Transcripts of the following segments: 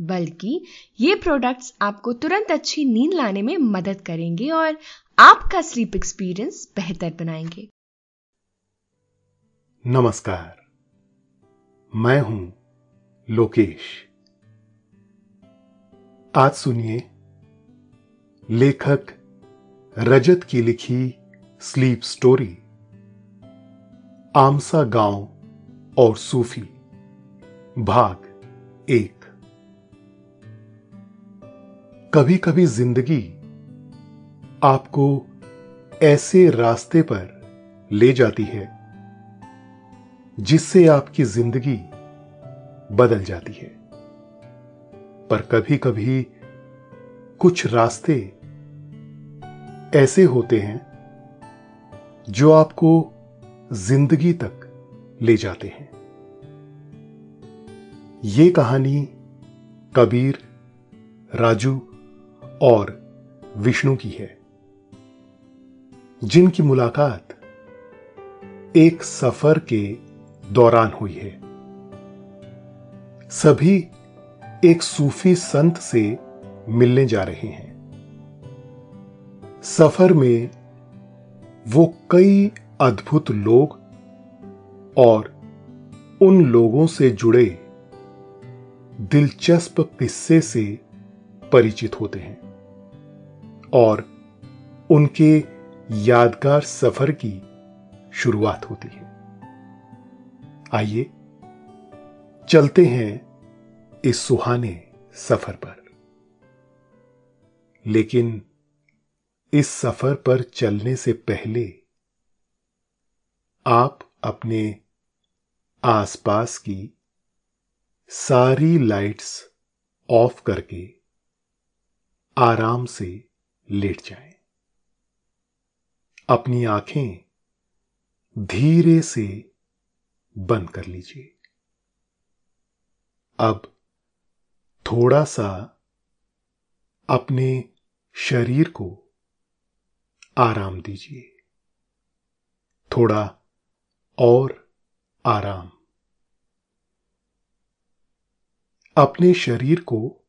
बल्कि ये प्रोडक्ट्स आपको तुरंत अच्छी नींद लाने में मदद करेंगे और आपका स्लीप एक्सपीरियंस बेहतर बनाएँगे। नमस्कार। मैं हूँ लोकेश। आज सुनिए लेखक रजत की लिखी स्लीप स्टोरी आमसा गाँव और सूफी, भाग एक। कभी कभी ज़िंदगी आपको ऐसे रास्ते पर ले जाती है, जिससे आपकी ज़िंदगी बदल जाती है। पर कभी कभी कुछ रास्ते ऐसे होते हैं, जो आपको ज़िंदगी तक ले जाते हैं। ये कहानी कबीर, राजू और विष्णु की है, जिनकी मुलाकात एक सफ़र के दौरान हुई है। सभी एक सूफी संत से मिलने जा रहे हैं। सफ़र में वो कई अद्भुत लोग और उन लोगों से जुड़े दिलचस्प किस्से से परिचित होते हैं। और उनके यादगार सफ़र की शुरुआत होती है। आइए चलते हैं इस सुहाने सफ़र पर। लेकिन इस सफ़र पर चलने से पहले आप अपने आसपास की सारी लाइट्स ऑफ़ करके आराम से लेट जाएँ। अपनी आँखें धीरे से बंद कर लीजिए। अब थोड़ा सा अपने शरीर को आराम दीजिए। थोड़ा और आराम। अपने शरीर को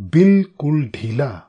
बिल्कुल ढीला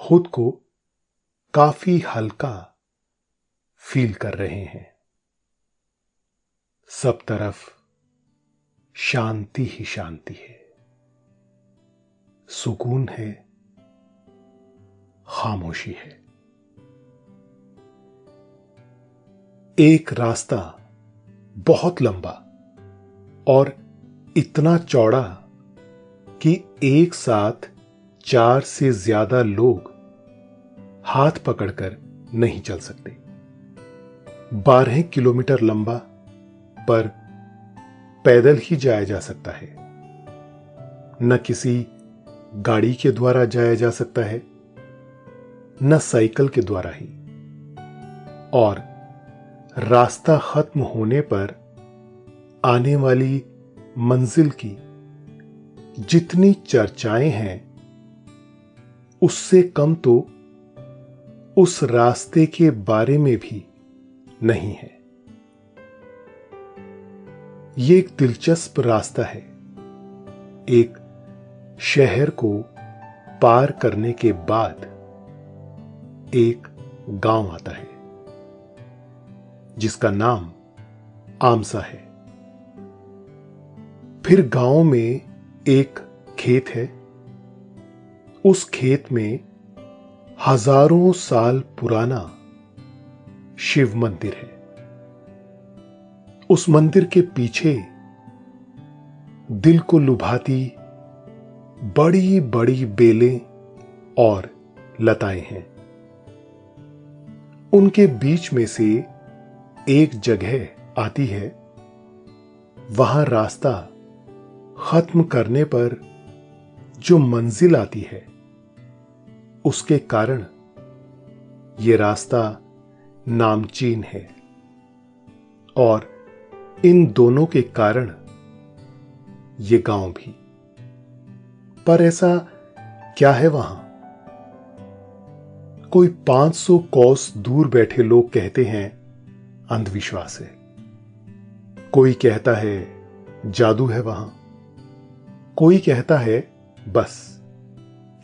खुद को काफ़ी हल्का फील कर रहे हैं। सब तरफ़ शांति ही शांति है। सुकून है, खामोशी है। एक रास्ता बहुत लंबा और इतना चौड़ा कि एक साथ चार से ज़्यादा लोग हाथ पकड़कर नहीं चल सकते। बारह किलोमीटर लंबा, पर पैदल ही जाया जा सकता है। न किसी गाड़ी के द्वारा जाया जा सकता है, न साइकिल के द्वारा ही। और रास्ता खत्म होने पर आने वाली मंजिल की जितनी चर्चाएँ हैं, उससे कम तो उस रास्ते के बारे में भी नहीं है। यह एक दिलचस्प रास्ता है। एक शहर को पार करने के बाद एक गाँव आता है, जिसका नाम आमसा है। फिर गाँव में एक खेत है। उस खेत में हज़ारों साल पुराना शिव मंदिर है। उस मंदिर के पीछे दिल को लुभाती बड़ी बड़ी बेलें और लताएँ हैं। उनके बीच में से एक जगह आती है। वहाँ रास्ता खत्म करने पर जो मंजिल आती है उसके कारण यह रास्ता नामचीन है और इन दोनों के कारण ये गाँव भी। पर ऐसा क्या है वहाँ? कोई 500 कोस दूर बैठे लोग कहते हैं, अंधविश्वास है। कोई कहता है, जादू है वहाँ। कोई कहता है, बस,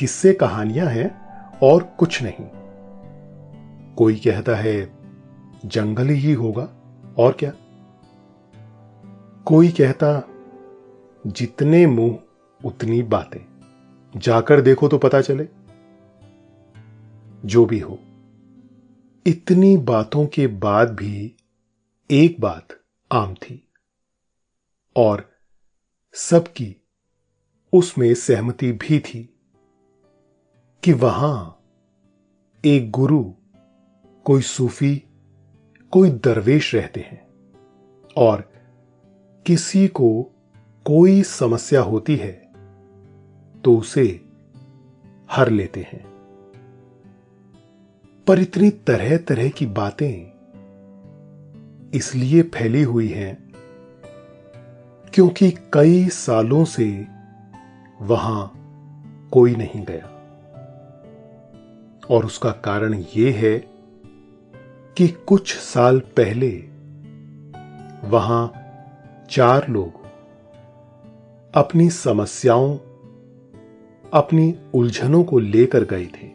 किससे कहानियाँ हैं? और कुछ नहीं। कोई कहता है, जंगल ही होगा, और क्या? कोई कहता, जितने मुँह, उतनी बातें। जाकर देखो तो पता चले। जो भी हो। इतनी बातों के बाद भी एक बात आम थी, और सबकी उसमें सहमति भी थी। कि वहाँ एक गुरु, कोई सूफी, कोई दरवेश रहते हैं और किसी को कोई समस्या होती है तो उसे हर लेते हैं। पर इतनी तरह तरह की बातें इसलिए फैली हुई हैं क्योंकि कई सालों से वहाँ कोई नहीं गया। और उसका कारण यह है कि कुछ साल पहले वहाँ चार लोग अपनी समस्याओं, अपनी उलझनों को लेकर गए थे।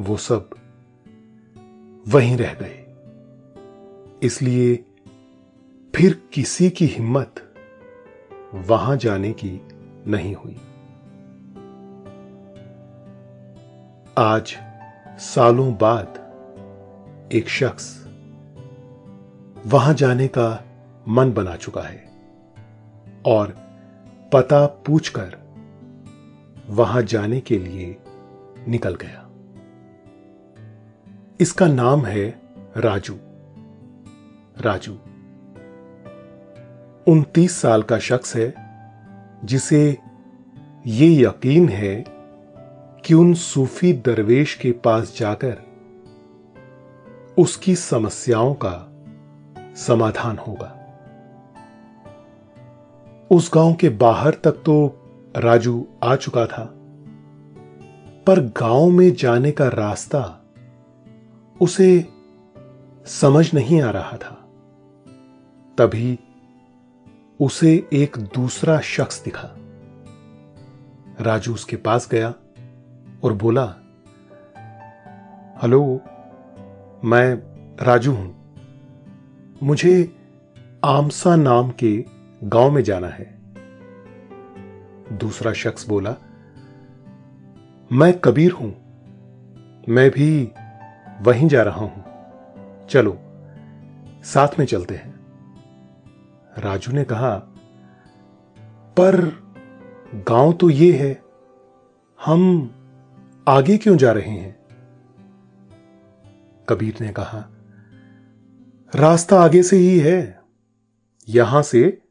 वो सब वहीं रह गए। इसलिए फिर किसी की हिम्मत वहाँ जाने की नहीं हुई। आज, सालों बाद, एक शख्स वहाँ जाने का मन बना चुका है और पता पूछकर वहाँ जाने के लिए निकल गया। इसका नाम है राजू। राजू, उनतीस साल का शख्स है जिसे ये यकीन है कि उन सूफी दरवेश के पास जाकर उसकी समस्याओं का समाधान होगा। उस गाँव के बाहर तक तो राजू आ चुका था, पर गाँव में जाने का रास्ता उसे समझ नहीं आ रहा था। तभी उसे एक दूसरा शख्स दिखा। राजू उसके पास गया और बोला, हेलो, मैं राजू हूँ। मुझे आमसा नाम के गाँव में जाना है। दूसरा शख्स बोला, मैं कबीर हूँ। मैं भी वहीं जा रहा हूँ। चलो, साथ में चलते हैं। राजू ने कहा, पर गाँव तो ये है, हम आगे क्यों जा रहे हैं? कबीर ने कहा, रास्ता आगे से ही है। यहाँ से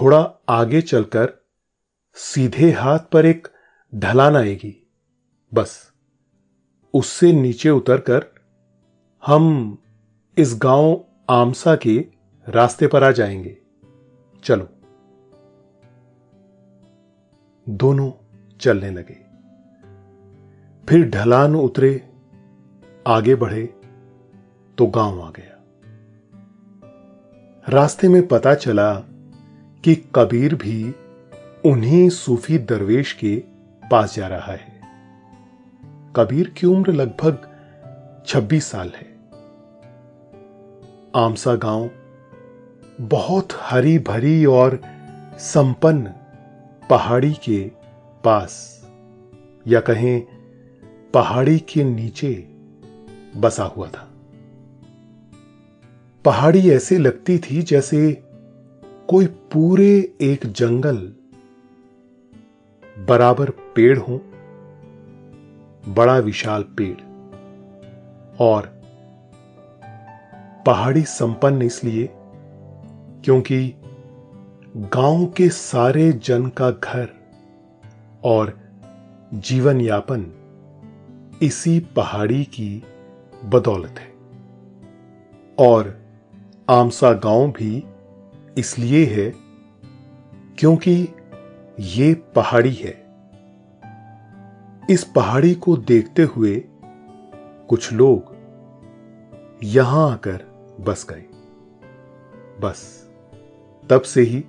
थोड़ा आगे चलकर सीधे हाथ पर एक ढलान आएगी। बस, उससे नीचे उतरकर हम इस गाँव आमसा के रास्ते पर आ जाएँगे। चलो। दोनों चलने लगे। फिर ढलान उतरे, आगे बढ़े तो गाँव आ गया। रास्ते में पता चला कि कबीर भी उन्हीं सूफी दरवेश के पास जा रहा है। कबीर की उम्र लगभग 26 साल है। आमसा गाँव बहुत हरी भरी और संपन्न पहाड़ी के पास, या कहें पहाड़ी के नीचे बसा हुआ था। पहाड़ी ऐसे लगती थी जैसे कोई पूरे एक जंगल बराबर पेड़ हो, बड़ा विशाल पेड़। और पहाड़ी संपन्न इसलिए क्योंकि गाँव के सारे जन का घर और जीवन यापन इसी पहाड़ी की बदौलत है। और आमसा गाँव भी इसलिए है क्योंकि ये पहाड़ी है। इस पहाड़ी को देखते हुए कुछ लोग यहाँ आकर बस गए। बस, तब से ही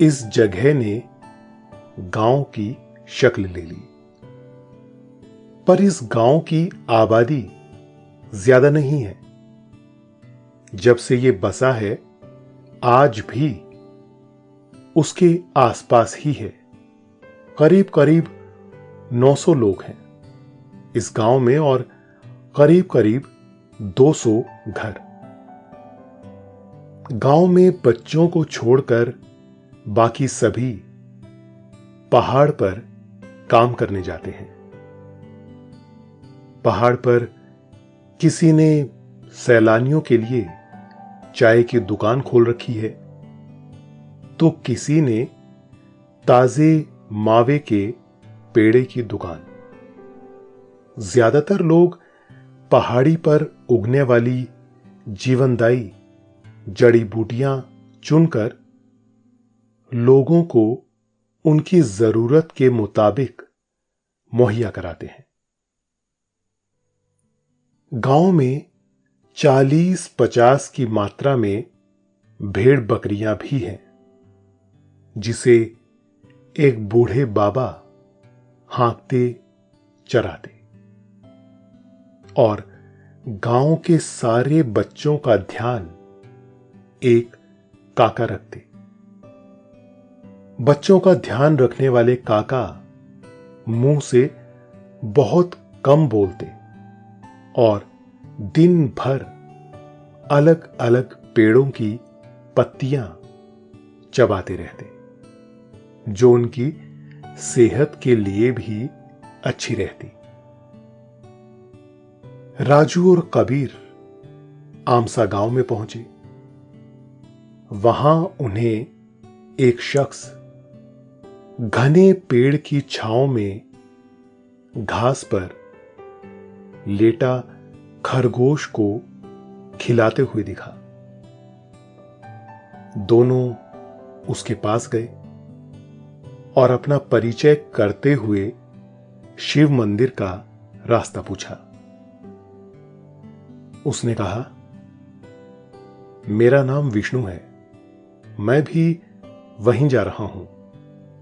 इस जगह ने गाँव की शक्ल ले ली। पर इस गाँव की आबादी ज़्यादा नहीं है। जब से ये बसा है, आज भी उसके आसपास ही है। करीब करीब 900 लोग हैं इस गाँव में और करीब करीब 200 घर। गाँव में बच्चों को छोड़कर बाकी सभी पहाड़ पर काम करने जाते हैं। पहाड़ पर किसी ने सैलानियों के लिए चाय की दुकान खोल रखी है तो किसी ने ताजे मावे के पेड़े की दुकान। ज़्यादातर लोग पहाड़ी पर उगने वाली जीवनदायी जड़ी बूटियाँ चुनकर लोगों को उनकी ज़रूरत के मुताबिक मुहैया कराते हैं। गाँव में चालीस पचास की मात्रा में भेड़ बकरियाँ भी हैं, जिसे एक बूढ़े बाबा हाँकते, चराते। और गाँव के सारे बच्चों का ध्यान एक काका रखते। बच्चों का ध्यान रखने वाले काका मुँह से बहुत कम बोलते। और दिन भर अलग अलग पेड़ों की पत्तियाँ चबाते रहते, जो उनकी सेहत के लिए भी अच्छी रहती। राजू और कबीर आमसा गाँव में पहुँचे। वहाँ उन्हें एक शख्स घने पेड़ की छांव में घास पर लेटा खरगोश को खिलाते हुए दिखा। दोनों उसके पास गए और अपना परिचय करते हुए शिव मंदिर का रास्ता पूछा। उसने कहा, मेरा नाम विष्णु है। मैं भी वहीं जा रहा हूँ।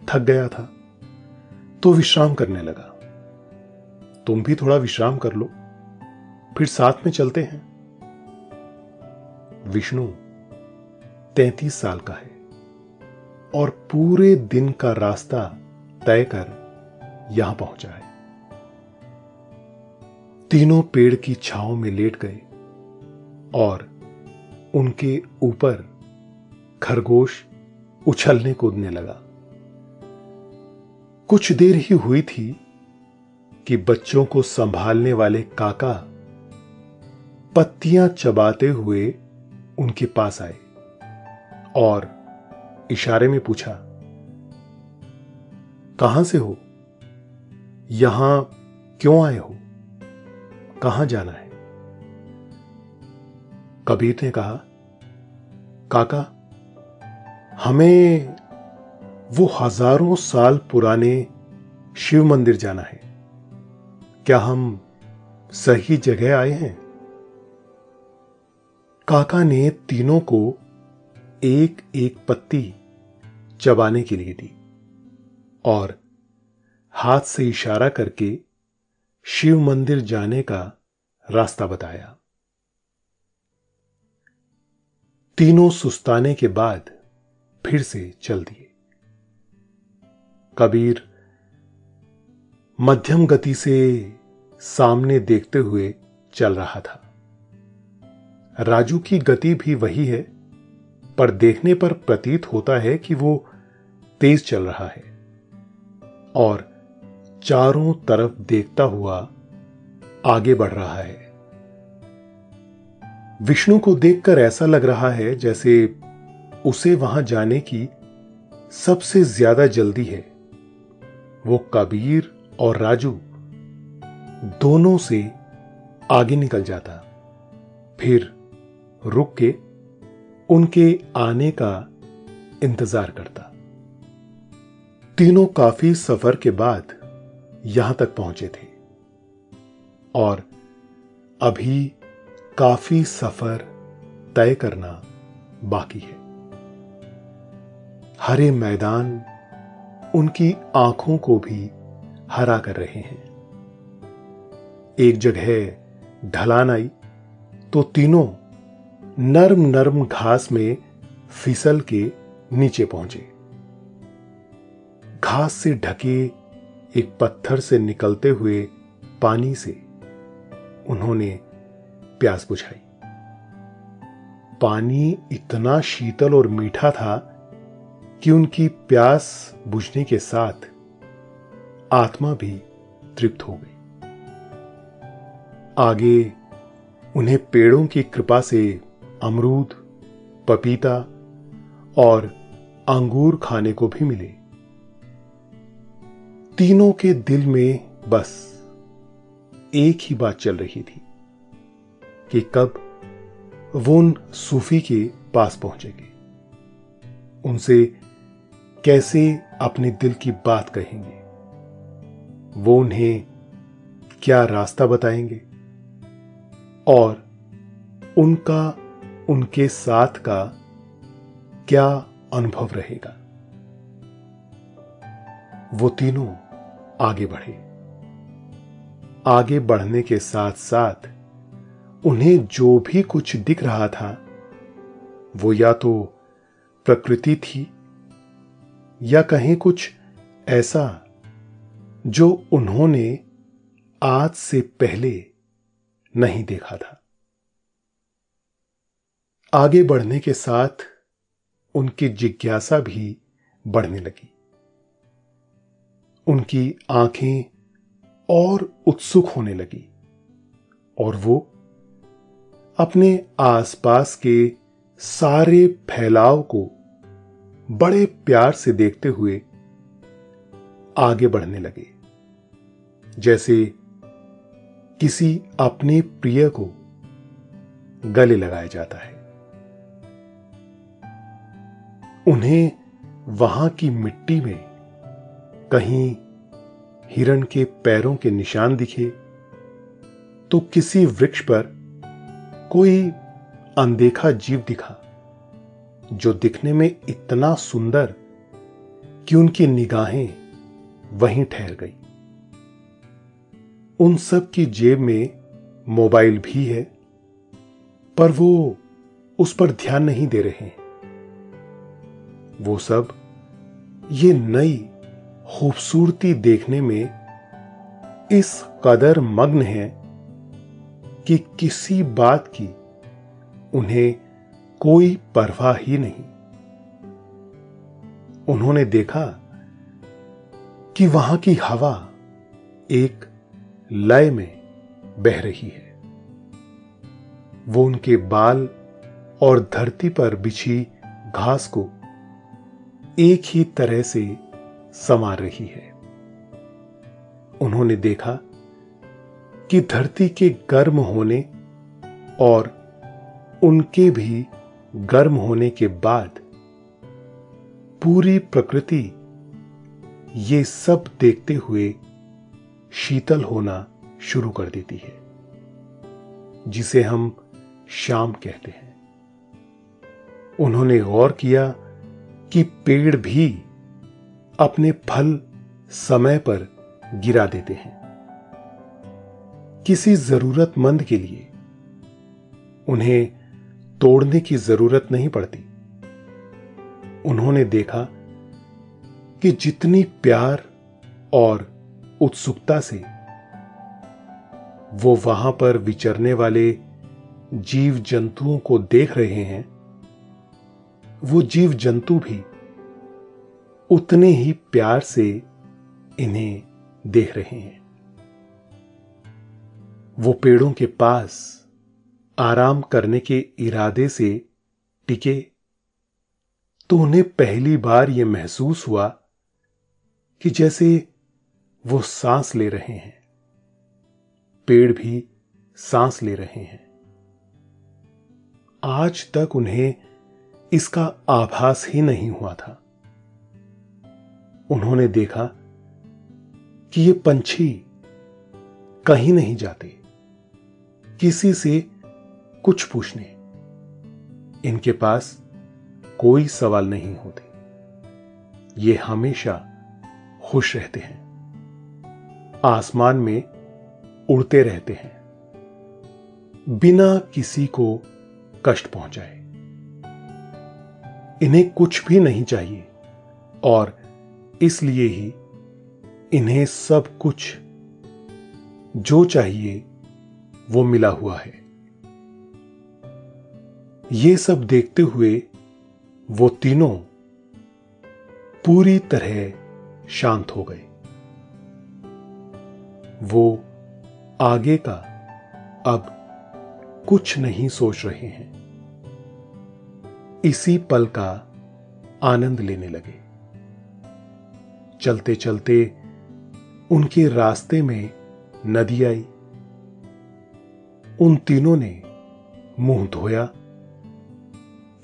थक गया था। तो विश्राम करने लगा। तुम भी थोड़ा विश्राम कर लो। फिर साथ में चलते हैं। विष्णु तैतीस साल का है और पूरे दिन का रास्ता तय कर यहाँ पहुँचा है। तीनों पेड़ की छाओं में लेट गए और उनके ऊपर खरगोश उछलने कूदने लगा। कुछ देर ही हुई थी कि बच्चों को संभालने वाले काका पत्तियाँ चबाते हुए उनके पास आए और इशारे में पूछा, कहाँ से हो? यहाँ क्यों आए हो? कहाँ जाना है? कबीर ने कहा, काका, हमें वो हज़ारों साल पुराने शिव मंदिर जाना है। क्या हम सही जगह आए हैं? काका ने तीनों को एक एक पत्ती चबाने के लिए दी और हाथ से इशारा करके शिव मंदिर जाने का रास्ता बताया। तीनों सुस्ताने के बाद फिर से चल दिए। कबीर मध्यम गति से सामने देखते हुए चल रहा था। राजू की गति भी वही है, पर देखने पर प्रतीत होता है कि वो तेज चल रहा है और चारों तरफ़ देखता हुआ आगे बढ़ रहा है। विष्णु को देखकर ऐसा लग रहा है जैसे उसे वहाँ जाने की सबसे ज़्यादा जल्दी है। वो कबीर और राजू दोनों से आगे निकल जाता। फिर रुक के उनके आने का इंतज़ार करता। तीनों काफ़ी सफ़र के बाद यहाँ तक पहुँचे थे और अभी काफ़ी सफ़र तय करना बाकी है। हरे मैदान उनकी आँखों को भी हरा कर रहे हैं। एक जगह ढलान आई तो तीनों नर्म नर्म घास में फिसल के नीचे पहुँचे। घास से ढके एक पत्थर से निकलते हुए पानी से उन्होंने प्यास बुझाई। पानी इतना शीतल और मीठा था कि उनकी प्यास बुझने के साथ आत्मा भी तृप्त हो गई। आगे उन्हें पेड़ों की कृपा से अमरूद, पपीता और अंगूर खाने को भी मिले। तीनों के दिल में बस एक ही बात चल रही थी कि कब वो उन सूफी के पास पहुँचेंगे। उनसे कैसे अपने दिल की बात कहेंगे? वो उन्हें क्या रास्ता बताएँगे? और उनका, उनके साथ का क्या अनुभव रहेगा? वो तीनों आगे बढ़े। आगे बढ़ने के साथ साथ उन्हें जो भी कुछ दिख रहा था, वो या तो प्रकृति थी या कहीं कुछ ऐसा जो उन्होंने आज से पहले नहीं देखा था। आगे बढ़ने के साथ उनकी जिज्ञासा भी बढ़ने लगी। उनकी आँखें और उत्सुक होने लगी और वो अपने आसपास के सारे फैलाव को बड़े प्यार से देखते हुए आगे बढ़ने लगे। जैसे किसी अपने प्रिय को गले लगाया जाता है। उन्हें वहाँ की मिट्टी में कहीं हिरण के पैरों के निशान दिखे तो किसी वृक्ष पर कोई अनदेखा जीव दिखा, जो दिखने में इतना सुंदर कि उनकी निगाहें वहीं ठहर गई। उन सब की जेब में मोबाइल भी है, पर वो उस पर ध्यान नहीं दे रहे हैं। वो सब ये नई खूबसूरती देखने में इस कदर मग्न है कि किसी बात की उन्हें कोई परवाह ही नहीं। उन्होंने देखा कि वहाँ की हवा एक लय में बह रही है। वो उनके बाल और धरती पर बिछी घास को एक ही तरह से संवार रही है। उन्होंने देखा कि धरती के गर्म होने और उनके भी गर्म होने के बाद पूरी प्रकृति ये सब देखते हुए शीतल होना शुरू कर देती है, जिसे हम शाम कहते हैं। उन्होंने गौर किया कि पेड़ भी अपने फल समय पर गिरा देते हैं। किसी जरूरतमंद के लिए उन्हें तोड़ने की ज़रूरत नहीं पड़ती। उन्होंने देखा कि जितनी प्यार और उत्सुकता से। वो वहाँ पर विचरने वाले जीव जंतुओं को देख रहे हैं। वो जीव जंतु भी उतने ही प्यार से इन्हें देख रहे हैं। वो पेड़ों के पास आराम करने के इरादे से टिके। तो उन्हें पहली बार यह महसूस हुआ कि जैसे वो सांस ले रहे हैं। पेड़ भी सांस ले रहे हैं। आज तक उन्हें इसका आभास ही नहीं हुआ था। उन्होंने देखा कि ये पंछी कहीं नहीं जाते, किसी से कुछ पूछने। इनके पास कोई सवाल नहीं होते। ये हमेशा खुश रहते हैं। आसमान में उड़ते रहते हैं। बिना किसी को कष्ट पहुँचाए। इन्हें कुछ भी नहीं चाहिए और इसलिए ही इन्हें सब कुछ जो चाहिए वो मिला हुआ है। ये सब देखते हुए वो तीनों पूरी तरह शांत हो गए। वो आगे का अब कुछ नहीं सोच रहे हैं। इसी पल का आनंद लेने लगे। चलते चलते उनके रास्ते में नदी आई। उन तीनों ने मुँह धोया।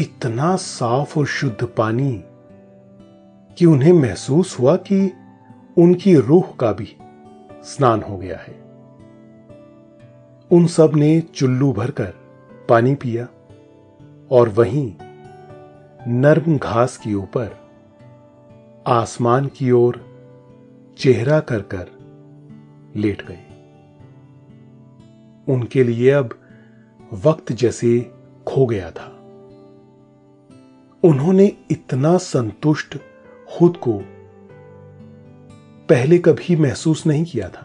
इतना साफ़ और शुद्ध पानी कि उन्हें महसूस हुआ कि उनकी रूह का भी स्नान हो गया है। उन सबने चुल्लू भरकर पानी पिया और वहीं नर्म घास के ऊपर आसमान की ओर चेहरा कर कर लेट गए। उनके लिए अब वक्त जैसे खो गया था। उन्होंने इतना संतुष्ट खुद को पहले कभी महसूस नहीं किया था।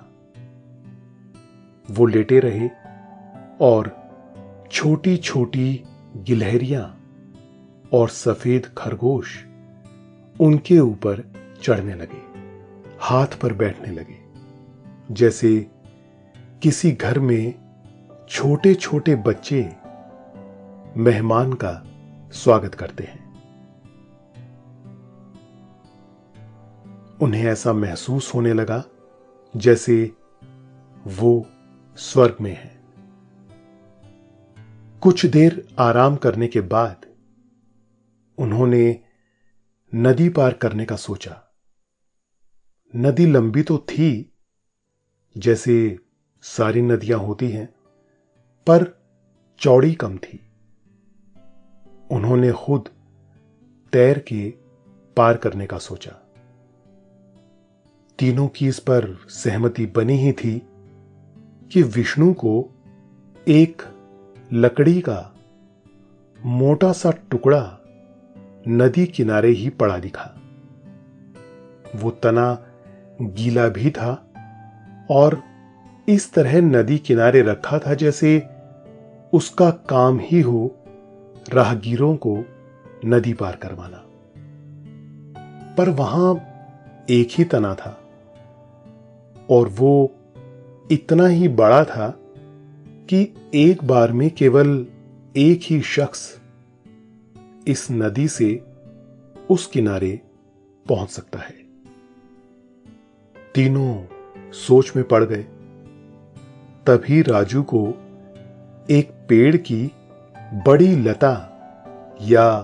वो लेटे रहे और छोटी छोटी गिलहरियाँ और सफ़ेद खरगोश उनके ऊपर चढ़ने लगे, हाथ पर बैठने लगे, जैसे किसी घर में छोटे छोटे बच्चे मेहमान का स्वागत करते हैं। उन्हें ऐसा महसूस होने लगा जैसे वो स्वर्ग में है। कुछ देर आराम करने के बाद उन्होंने नदी पार करने का सोचा। नदी लंबी तो थी, जैसे सारी नदियाँ होती हैं, पर चौड़ी कम थी। उन्होंने खुद तैर के पार करने का सोचा। तीनों की इस पर सहमति बनी ही थी कि विष्णु को एक लकड़ी का मोटा सा टुकड़ा नदी किनारे ही पड़ा दिखा। वो तना गीला भी था और इस तरह नदी किनारे रखा था जैसे उसका काम ही हो राहगीरों को नदी पार करवाना। पर वहाँ एक ही तना था। और वो इतना ही बड़ा था कि एक बार में केवल एक ही शख्स इस नदी से उस किनारे पहुँच सकता है। तीनों सोच में पड़ गए। तभी राजू को एक पेड़ की बड़ी लता या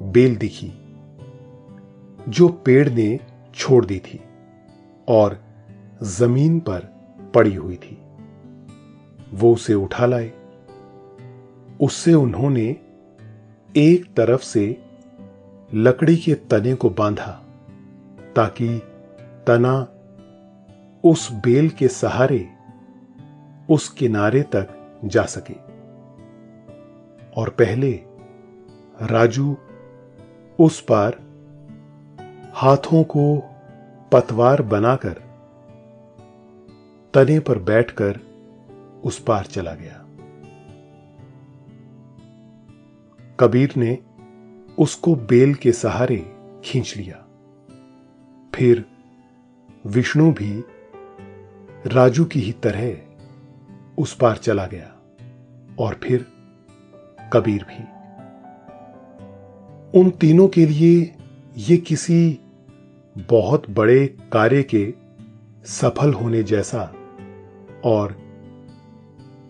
बेल दिखी, जो पेड़ ने छोड़ दी थी और ज़मीन पर पड़ी हुई थी। वो उसे उठा लाए। उससे उन्होंने एक तरफ़ से लकड़ी के तने को बांधा ताकि तना उस बेल के सहारे उस किनारे तक जा सके। और पहले राजू उस पार हाथों को पतवार बनाकर तने पर बैठकर उस पार चला गया। कबीर ने उसको बेल के सहारे खींच लिया। फिर विष्णु भी राजू की ही तरह उस पार चला गया और फिर कबीर भी। उन तीनों के लिए ये किसी बहुत बड़े कार्य के सफल होने जैसा और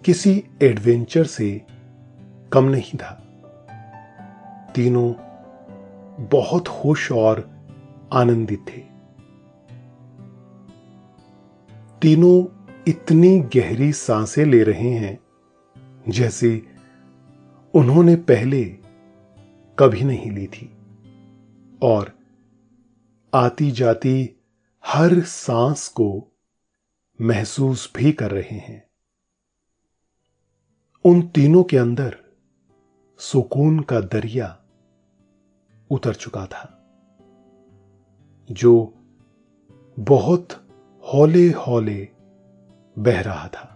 किसी एडवेंचर से कम नहीं था। तीनों बहुत खुश और आनंदित थे। तीनों इतनी गहरी साँसें ले रहे हैं जैसे उन्होंने पहले कभी नहीं ली थी और आती जाती हर सांस को महसूस भी कर रहे हैं। उन तीनों के अंदर सुकून का दरिया उतर चुका था, जो बहुत हौले हौले बह रहा था।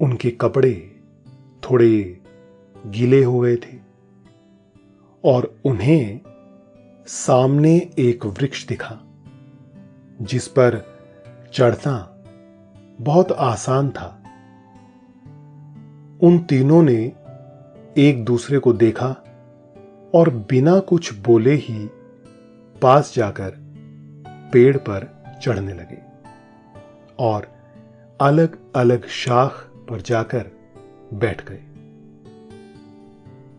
उनके कपड़े थोड़े गीले हो गए थे और उन्हें सामने एक वृक्ष दिखा। जिस पर चढ़ना बहुत आसान था। उन तीनों ने एक दूसरे को देखा और बिना कुछ बोले ही पास जाकर पेड़ पर चढ़ने लगे और अलग अलग शाख पर जाकर बैठ गए।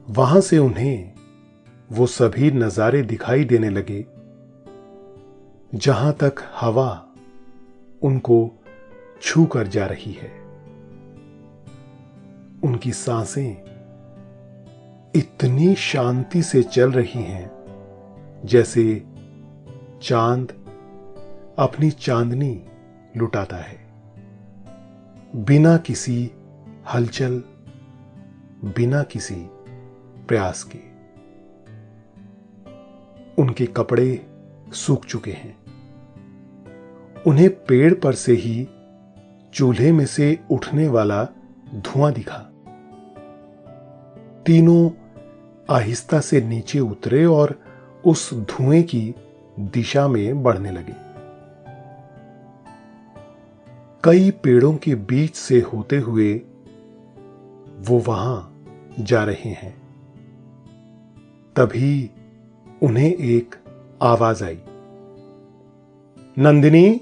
वहाँ से उन्हें वो सभी नजारे दिखाई देने लगे जहाँ तक हवा उनको छू कर जा रही है, उनकी साँसें इतनी शांति से चल रही हैं, जैसे चाँद अपनी चांदनी लुटाता है। बिना किसी हलचल, बिना किसी प्रयास के उनके कपड़े सूख चुके हैं। उन्हें पेड़ पर से ही चूल्हे में से उठने वाला धुआँ दिखा। तीनों आहिस्ता से नीचे उतरे और उस धुएँ की दिशा में बढ़ने लगे। कई पेड़ों के बीच से होते हुए वो वहाँ जा रहे हैं। तभी उन्हें एक आवाज़ आई। नंदिनी?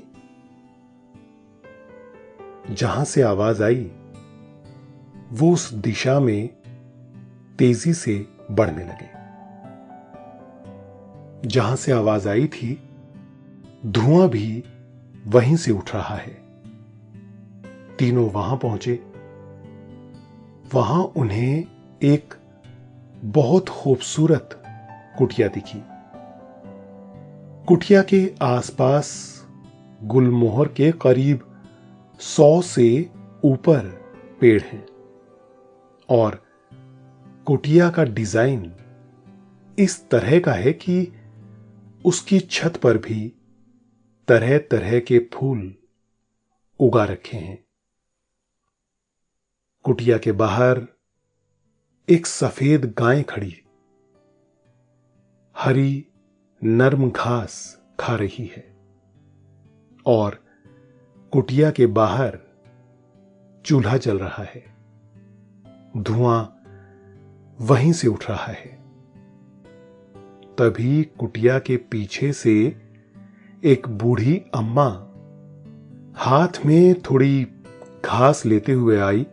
जहाँ से आवाज़ आई, वो उस दिशा में तेज़ी से बढ़ने लगे। जहाँ से आवाज़ आई थी, धुआँ भी वहीं से उठ रहा है। तीनों वहाँ पहुँचे। वहाँ उन्हें एक बहुत खूबसूरत कुटिया दिखी। कुटिया के आसपास गुलमोहर के करीब सौ से ऊपर पेड़ हैं। और कुटिया का डिज़ाइन इस तरह का है कि उसकी छत पर भी तरह तरह के फूल उगा रखे हैं। कुटिया के बाहर एक सफ़ेद गाय खड़ी, हरी नर्म घास खा रही है। और कुटिया के बाहर चूल्हा जल रहा है। धुआँ वहीं से उठ रहा है। तभी कुटिया के पीछे से एक बूढ़ी अम्मा हाथ में थोड़ी घास लेते हुए आई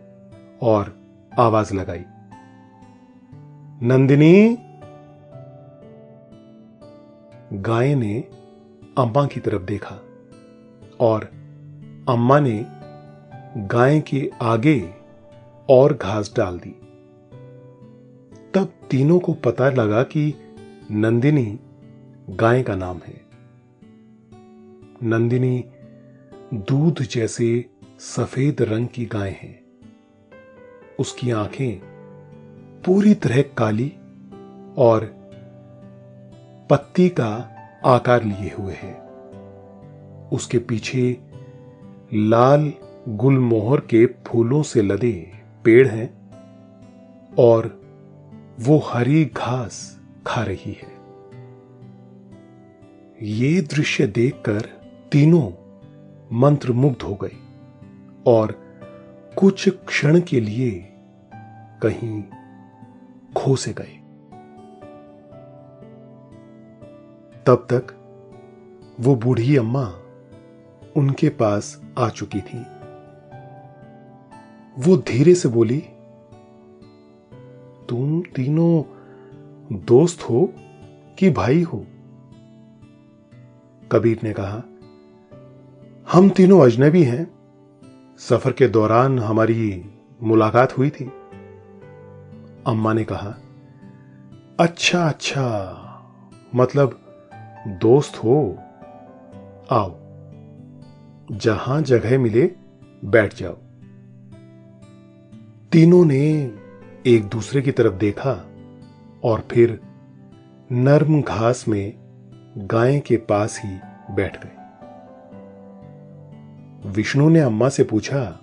और आवाज़ लगाई, नंदिनी! गाय ने अम्मा की तरफ़ देखा और अम्मा ने गाय के आगे और घास डाल दी। तब तीनों को पता लगा कि नंदिनी गाय का नाम है। नंदिनी दूध जैसे सफ़ेद रंग की गाय है। उसकी आँखें पूरी तरह काली और पत्ती का आकार लिए हुए है। उसके पीछे लाल गुलमोहर के फूलों से लदे पेड़ हैं और वो हरी घास खा रही है। ये दृश्य देखकर तीनों मंत्रमुग्ध हो गए और कुछ क्षण के लिए कहीं खो से गए। तब तक वो बूढ़ी अम्मा उनके पास आ चुकी थी। वो धीरे से बोली, तुम तीनों दोस्त हो कि भाई हो? कबीर ने कहा, हम तीनों अजनबी हैं। सफ़र के दौरान हमारी मुलाकात हुई थी। अम्मा ने कहा अच्छा अच्छा मतलब दोस्त हो, आओ। जहाँ जगह मिले, बैठ जाओ। तीनों ने एक दूसरे की तरफ़ देखा और फिर नर्म घास में गाय के पास ही बैठ गए। विष्णु ने अम्मा से पूछा,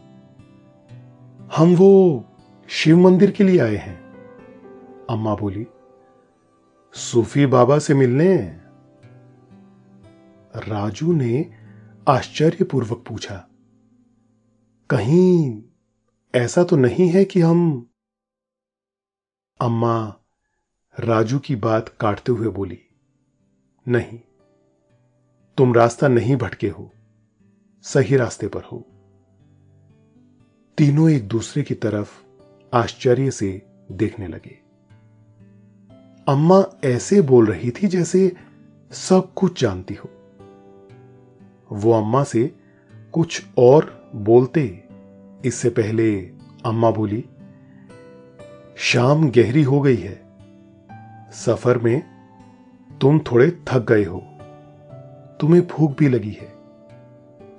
हम वो शिव मंदिर के लिए आए हैं? अम्मा बोली, सूफी बाबा से मिलने राजू ने आश्चर्यपूर्वक पूछा, कहीं ऐसा तो नहीं है कि हम अम्मा राजू की बात काटते हुए बोली, नहीं, तुम रास्ता नहीं भटके हो, सही रास्ते पर हो। तीनों एक दूसरे की तरफ़ आश्चर्य से देखने लगे। अम्मा ऐसे बोल रही थी जैसे सब कुछ जानती हो। वो अम्मा से कुछ और बोलते। इससे पहले अम्मा बोली, शाम गहरी हो गई है। सफ़र में तुम थोड़े थक गए हो। तुम्हें भूख भी लगी है।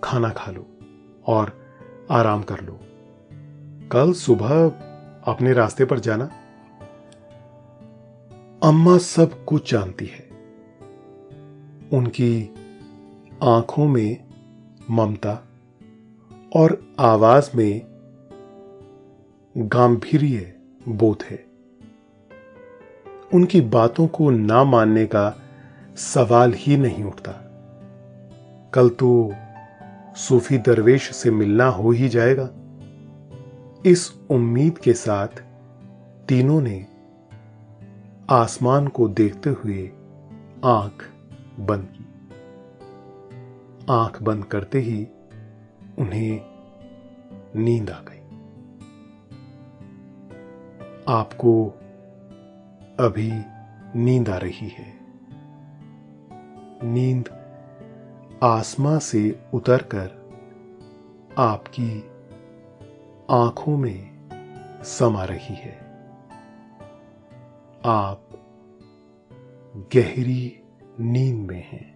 खाना खा लो और आराम कर लो। कल सुबह अपने रास्ते पर जाना। अम्मा सब कुछ जानती है। उनकी आँखों में ममता और आवाज़ में गंभीर्य बोध है। उनकी बातों को ना मानने का सवाल ही नहीं उठता। कल तो सूफी दरवेश से मिलना हो ही जाएगा। इस उम्मीद के साथ तीनों ने आसमान को देखते हुए आँख बंद की। आँख बंद करते ही उन्हें नींद आ गई। आपको अभी नींद आ रही है। नींद आसमां से उतरकर आपकी आँखों में समा रही है। आप गहरी नींद में हैं।